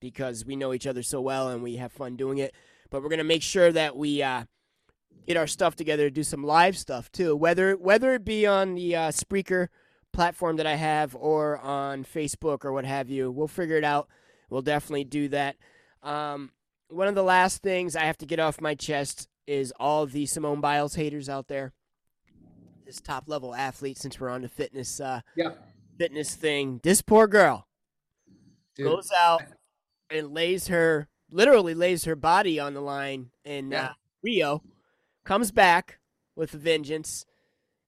S1: because we know each other so well and we have fun doing it. But we're gonna make sure that we uh, get our stuff together to do some live stuff too, whether whether it be on the uh, Spreaker platform that I have or on Facebook or what have you. We'll figure it out. We'll definitely do that. Um, one of the last things I have to get off my chest is all the Simone Biles haters out there. This top level athlete, since we're on the fitness, uh,
S2: yeah.
S1: fitness thing. This poor girl Dude. goes out and lays her, literally lays her body on the line in yeah. uh, Rio, comes back with a vengeance,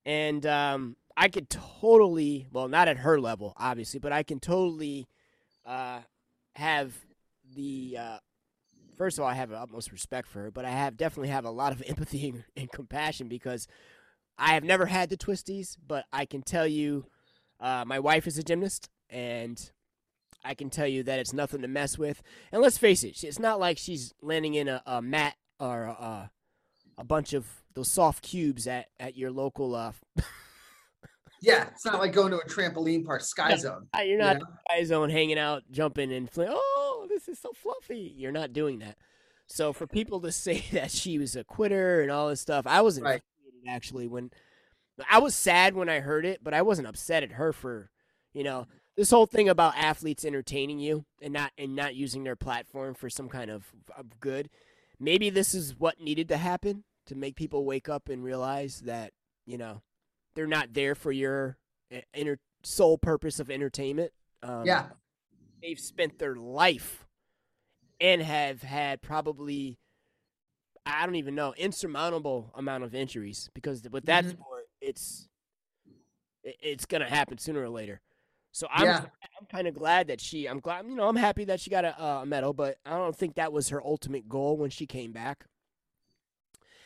S1: and um, I could totally, well, not at her level, obviously, but I can totally uh, have the. Uh, first of all, I have the utmost respect for her, but I have definitely have a lot of empathy and, and compassion because I have never had the twisties, but I can tell you, uh, my wife is a gymnast, and I can tell you that it's nothing to mess with. And let's face it, it's not like she's landing in a, a mat or a, a bunch of those soft cubes at, at your local uh,
S2: Yeah, it's not like going to a trampoline park, Sky no, Zone.
S1: You're not you know? Sky Zone hanging out, jumping, and fl- oh, this is so fluffy. You're not doing that. So for people to say that she was a quitter and all this stuff, I wasn't right. actually when I was sad when I heard it, but I wasn't upset at her for, you know, this whole thing about athletes entertaining you and not and not using their platform for some kind of, of good. Maybe this is what needed to happen to make people wake up and realize that, you know, they're not there for your eh, inner sole purpose of entertainment.
S2: Um, yeah,
S1: they've spent their life and have had probably I don't even know insurmountable amount of injuries because with that mm-hmm. sport, it's it's gonna happen sooner or later. So I'm
S2: Yeah.
S1: I'm kind of glad that she. I'm glad you know I'm happy that she got a, a medal, but I don't think that was her ultimate goal when she came back.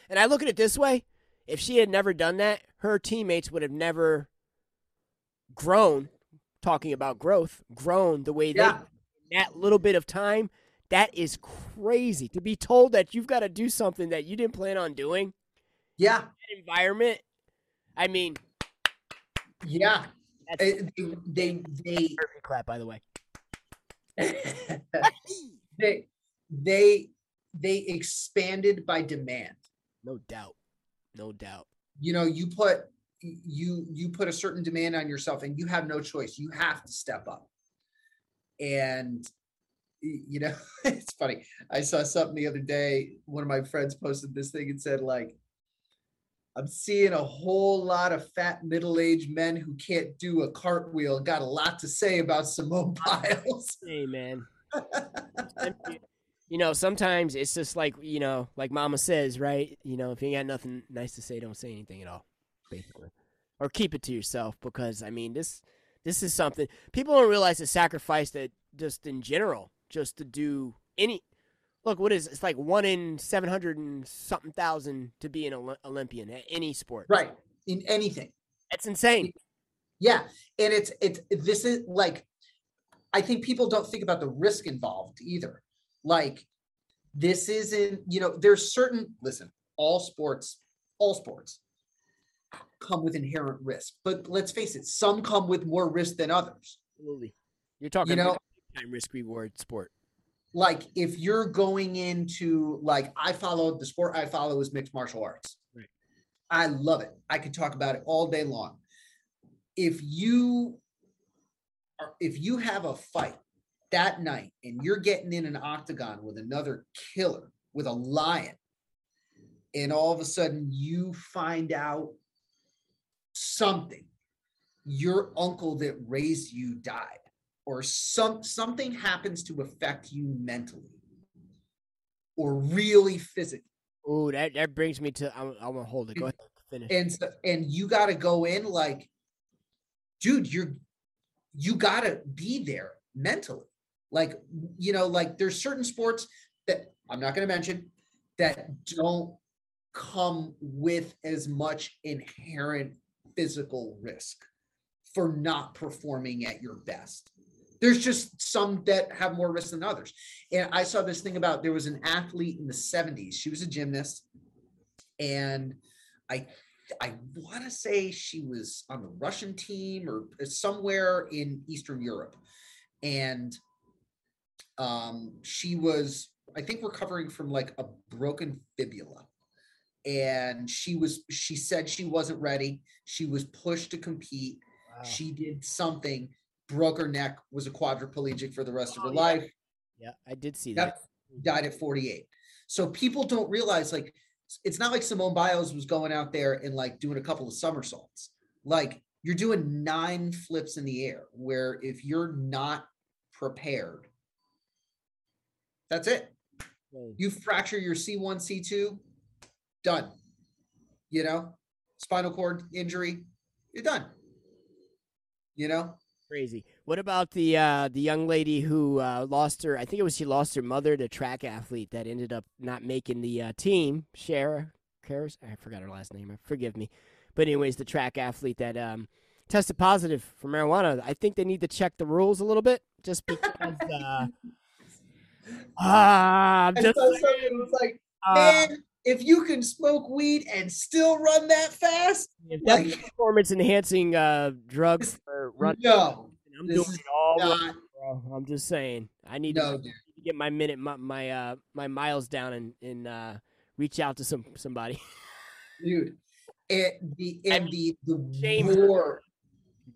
S1: And I look at it this way: if she had never done that, her teammates would have never grown. Talking about growth, grown the way
S2: Yeah.
S1: they that little bit of time. That is crazy to be told that you've got to do something that you didn't plan on doing.
S2: Yeah.
S1: That environment. I mean,
S2: Yeah. They, they, they,
S1: perfect clap, by the way.
S2: they, they, they expanded by demand.
S1: No doubt. No doubt.
S2: you know you put you you put a certain demand on yourself and you have no choice you have to step up and you know it's funny i saw something the other day one of my friends posted this thing and said like i'm seeing a whole lot of fat middle-aged men who can't do a cartwheel got a lot to say about simone biles
S1: Hey, man. you know, sometimes it's just like, you know, like mama says, right? You know, if you ain't got nothing nice to say, don't say anything at all, basically. Or keep it to yourself because, I mean, this this is something people don't realize the sacrifice that just in general, just to do any. Look, what is it's like one in 700 and something thousand to be an Olympian at any sport.
S2: right in anything
S1: That's insane.
S2: Yeah, and it's it's this is like I think people don't think about the risk involved either. Like this isn't, you know, there's certain listen, all sports, all sports come with inherent risk. But let's face it, some come with more risk than others.
S1: Absolutely. You're talking
S2: you
S1: know- risk reward sport.
S2: Like if you're going into like I followed the sport I follow is mixed martial arts.
S1: Right.
S2: I love it. I could talk about it all day long. If you are if you have a fight that night and you're getting in an octagon with another killer, with a lion, and all of a sudden you find out something, your uncle that raised you died, or some something happens to affect you mentally or really physically.
S1: Ooh, that, that brings me to I'm, I'm gonna hold it. Go ahead, finish.
S2: and so, and you got to go in like dude you're you got to be there mentally like you know like there's certain sports that i'm not going to mention that don't come with as much inherent physical risk for not performing at your best there's just some that have more risk than others and i saw this thing about there was an athlete in the 70s she was a gymnast and I I want to say she was on the Russian team or somewhere in Eastern Europe, and um, she was I think recovering from like a broken fibula, and she was she said she wasn't ready. She was pushed to compete.
S1: Wow.
S2: She did something, broke her neck, was a quadriplegic for the rest of her
S1: Oh,
S2: life
S1: yeah, I did see that.
S2: died at 48. So people don't realize like it's not like Simone Biles was going out there and like doing a couple of somersaults. Like you're doing nine flips in the air where if you're not prepared, that's it. You fracture your C1, C2, done. You know, spinal cord injury, you're done. You know,
S1: Crazy. What about the uh, the young lady who uh, lost her? I think it was she lost her mother to track athlete that ended up not making the uh, team. Shara, Karis, I forgot her last name. Forgive me. But anyways, the track athlete that um, tested positive for marijuana. I think they need to check the rules a little bit, just because. Uh, ah, I'm just
S2: saw
S1: saying,
S2: something that's like,
S1: uh,
S2: man, if you can smoke weed and still run that fast, like-
S1: performance enhancing uh, drugs for running.
S2: no,
S1: I'm doing it all
S2: not,
S1: bro. I'm just saying. I need to
S2: no, dude.
S1: get my minute my my uh my miles down and and uh reach out to some somebody.
S2: dude. And the and the the
S1: shame-
S2: roar,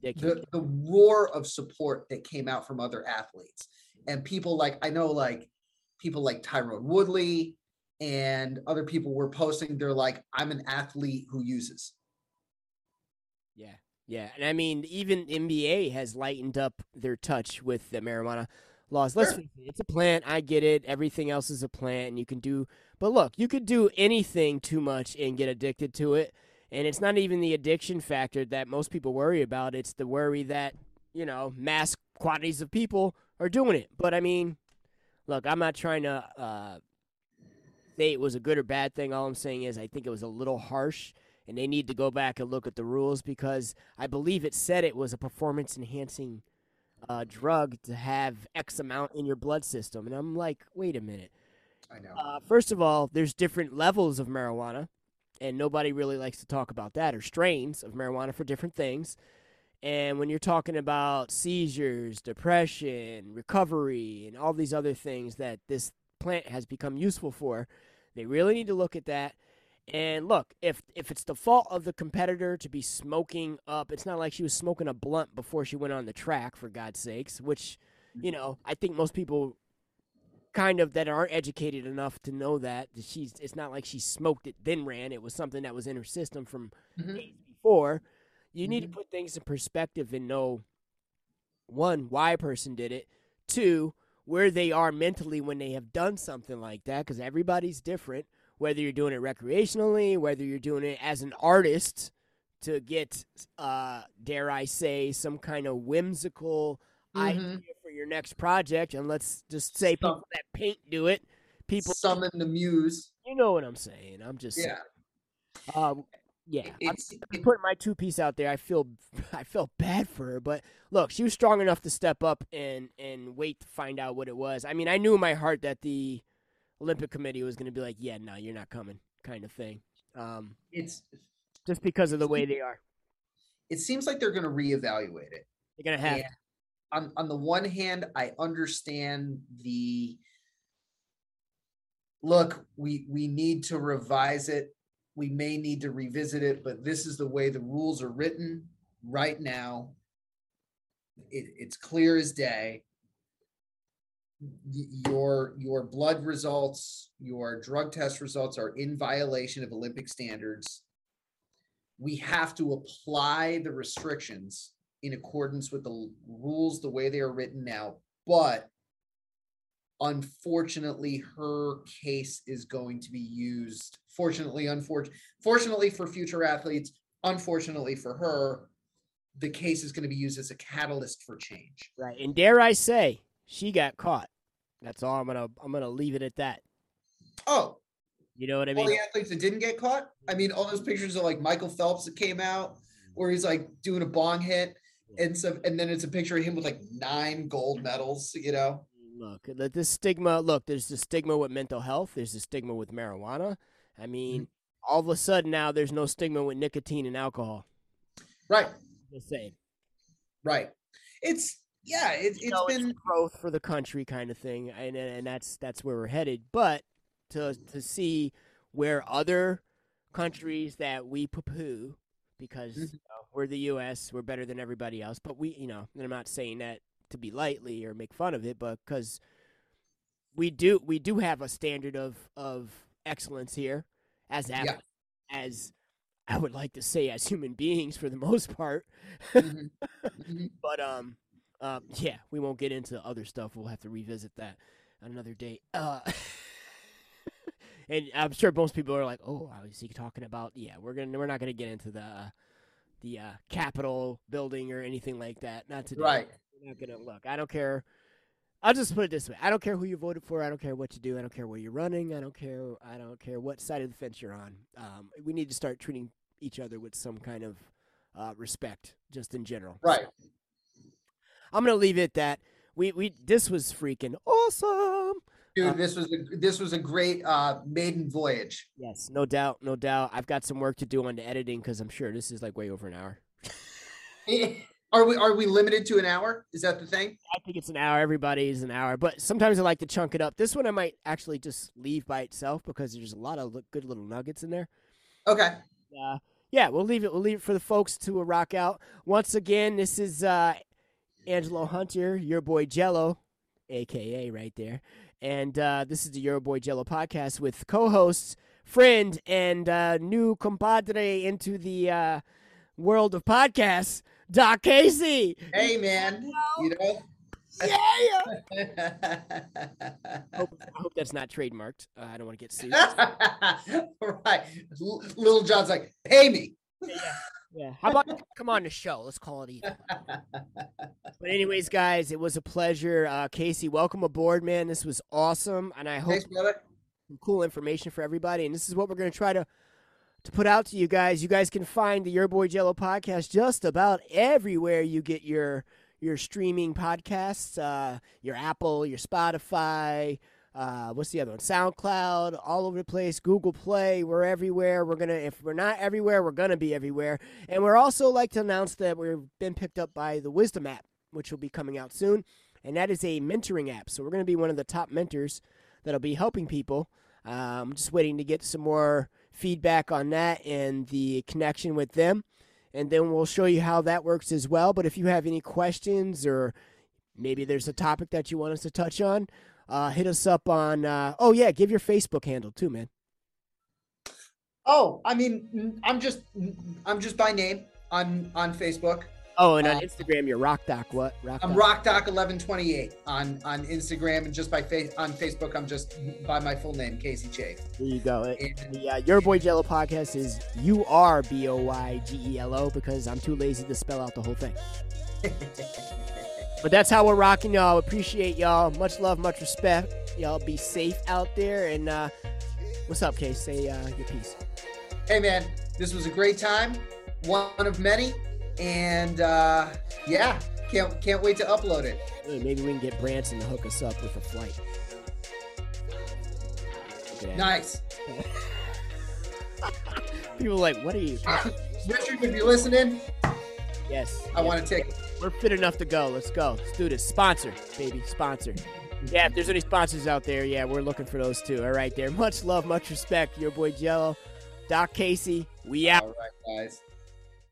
S2: the the roar of support that came out from other athletes and people like I know like people like Tyron Woodley and other people were posting. They're like, I'm an athlete who uses.
S1: Yeah. Yeah. And I mean even NBA has lightened up their touch with the marijuana laws. Let's it, it's a plant. I get it. Everything else is a plant and you can do but look, you could do anything too much and get addicted to it. And it's not even the addiction factor that most people worry about. It's the worry that, you know, mass quantities of people are doing it. But I mean, look, I'm not trying to uh, say it was a good or bad thing. All I'm saying is I think it was a little harsh, and they need to go back and look at the rules because I believe it said it was a performance enhancing uh, drug to have X amount in your blood system. And I'm like, wait a minute.
S2: I know.
S1: Uh, first of all, there's different levels of marijuana, and nobody really likes to talk about that, or strains of marijuana for different things. And when you're talking about seizures, depression, recovery, and all these other things that this plant has become useful for, they really need to look at that. And look, if if it's the fault of the competitor to be smoking up, it's not like she was smoking a blunt before she went on the track, for God's sakes. Which, you know, I think most people kind of that aren't educated enough to know that that she's. It's not like she smoked it then ran. It was something that was in her system from
S2: Mhm.
S1: before. You need
S2: Mhm.
S1: to put things in perspective and know one why a person did it, two where they are mentally when they have done something like that because everybody's different whether you're doing it recreationally whether you're doing it as an artist to get uh dare i say some kind of whimsical idea for your next project and let's just say
S2: Some-
S1: people that paint do it people
S2: Summon the muse.
S1: you know what i'm saying i'm just
S2: Yeah.
S1: um yeah I'm
S2: It's
S1: just
S2: it-
S1: putting my two piece out there. I feel I felt bad for her, but look, she was strong enough to step up and and wait to find out what it was. I mean, I knew in my heart that the Olympic Committee was going to be like, "Yeah, no, you're not coming," kind of thing. Um,
S2: it's
S1: just because of the way they are,
S2: it seems like they're going to reevaluate it.
S1: they're going to have.
S2: And on on the one hand, I understand the look. We we need to revise it. We may need to revisit it, but this is the way the rules are written right now. It, it's clear as day. Your your blood results, your drug test results are in violation of Olympic standards. We have to apply the restrictions in accordance with the rules the way they are written now, but unfortunately, her case is going to be used. Fortunately, unfortunately, fortunately for future athletes, unfortunately for her, the case is going to be used as a catalyst for change.
S1: Right, and dare I say, she got caught. That's all I'm gonna I'm gonna leave it at that.
S2: Oh,
S1: You know what I mean?
S2: all the athletes that didn't get caught. I mean, all those pictures of like Michael Phelps that came out where he's like doing a bong hit and stuff, and then it's a picture of him with like nine gold medals. You know,
S1: Look, this stigma. Look, there's the stigma with mental health. There's the stigma with marijuana. I mean, all of a sudden now there's no stigma with nicotine and alcohol.
S2: right,
S1: The same.
S2: right. It's yeah, it,
S1: You
S2: it's
S1: know,
S2: been
S1: growth for the country kind of thing, and and that's that's where we're headed. But to to see where other countries that we poo-poo because
S2: Mhm.
S1: you know, we're the U.S., we're better than everybody else. But we, you know, and I'm not saying that to be lightly or make fun of it, but because we do we do have a standard of of excellence here as
S2: Yeah.
S1: as I would like to say as human beings for the most part.
S2: Mhm. Mhm.
S1: But um, um, yeah, we won't get into other stuff. We'll have to revisit that on another date. Uh, and I'm sure most people are like, "Oh, is he talking about?" Yeah, we're gonna we're not gonna get into the uh, the uh, Capitol building or anything like that. Not today.
S2: Right.
S1: Not gonna look. I don't care. I'll just put it this way: I don't care who you voted for. I don't care what you do. I don't care where you're running. I don't care. I don't care what side of the fence you're on. Um, we need to start treating each other with some kind of uh, respect, just in general.
S2: right.
S1: I'm gonna leave it at that. We we this was freaking awesome.
S2: Dude,
S1: Uh,
S2: this was a this was a great uh maiden voyage.
S1: Yes, no doubt, no doubt. I've got some work to do on the editing because I'm sure this is like way over an hour.
S2: Are we are we limited to an hour? Is that the thing?
S1: I think it's an hour. Everybody's an hour, but sometimes I like to chunk it up. This one I might actually just leave by itself because there's a lot of good little nuggets in there.
S2: Okay.
S1: Uh, yeah, we'll leave it. We'll leave it for the folks to uh, rock out. Once again, this is uh, Angelo Hunter, your boy Jello, aka right there, and uh, this is the Your Boy Jello podcast with co-hosts, friend, and uh, new compadre into the uh, world of podcasts, Doc Casey.
S2: Hey man, you know.
S1: Yeah. hope, I hope that's not trademarked. Uh, I don't want to get sued.
S2: right. L- Lil Jon's like, pay me.
S1: yeah, yeah. How about come on the show? Let's call it even. But anyways, guys, it was a pleasure. Uh, Casey, welcome aboard, man. This was awesome, and I hope
S2: Thanks,
S1: some cool information for everybody. And this is what we're going to try to to put out to you guys. You guys can find the Your Boy Jello podcast just about everywhere you get your your streaming podcasts. Uh, your Apple, your Spotify. Uh, what's the other one? SoundCloud, all over the place. Google Play, we're everywhere. We're gonna, if we're not everywhere, we're gonna be everywhere. And we're also like to announce that we've been picked up by the Wisdom app, which will be coming out soon. And that is a mentoring app. So we're gonna be one of the top mentors that'll be helping people. Um, I'm just waiting to get some more feedback on that and the connection with them. And then we'll show you how that works as well. But if you have any questions or maybe there's a topic that you want us to touch on, uh, hit us up on. Uh, oh yeah, give your Facebook handle too, man.
S2: Oh, I mean, I'm just, I'm just by name on on Facebook.
S1: Oh, and on
S2: Uh,
S1: Instagram, you're Rock Doc. What? Rock
S2: I'm Rock
S1: Doc.
S2: RockDoc1128 on on Instagram and just by face on Facebook. I'm just by my full name, Casey Che.
S1: There you go.
S2: And-
S1: The uh, Your Boy Jello podcast is U R B O Y G E L O because I'm too lazy to spell out the whole thing. But that's how we're rocking, y'all. Appreciate y'all. Much love, much respect. Y'all be safe out there. And uh, what's up, Case? Say uh, your piece.
S2: hey man, this was a great time, one of many, and uh, yeah, can't can't wait to upload it.
S1: Maybe we can get Branson to hook us up with a flight.
S2: Nice,
S1: People are like, what are you?
S2: Richard. If you're listening,
S1: yes.
S2: I
S1: yes.
S2: want to take.
S1: We're fit enough to go. Let's go. Let's do this. Sponsor, baby. Sponsor. Yeah, if there's any sponsors out there, yeah, we're looking for those too. All right, there. Much love, much respect. Your boy Jello, Doc Casey. We out.
S2: All right, guys.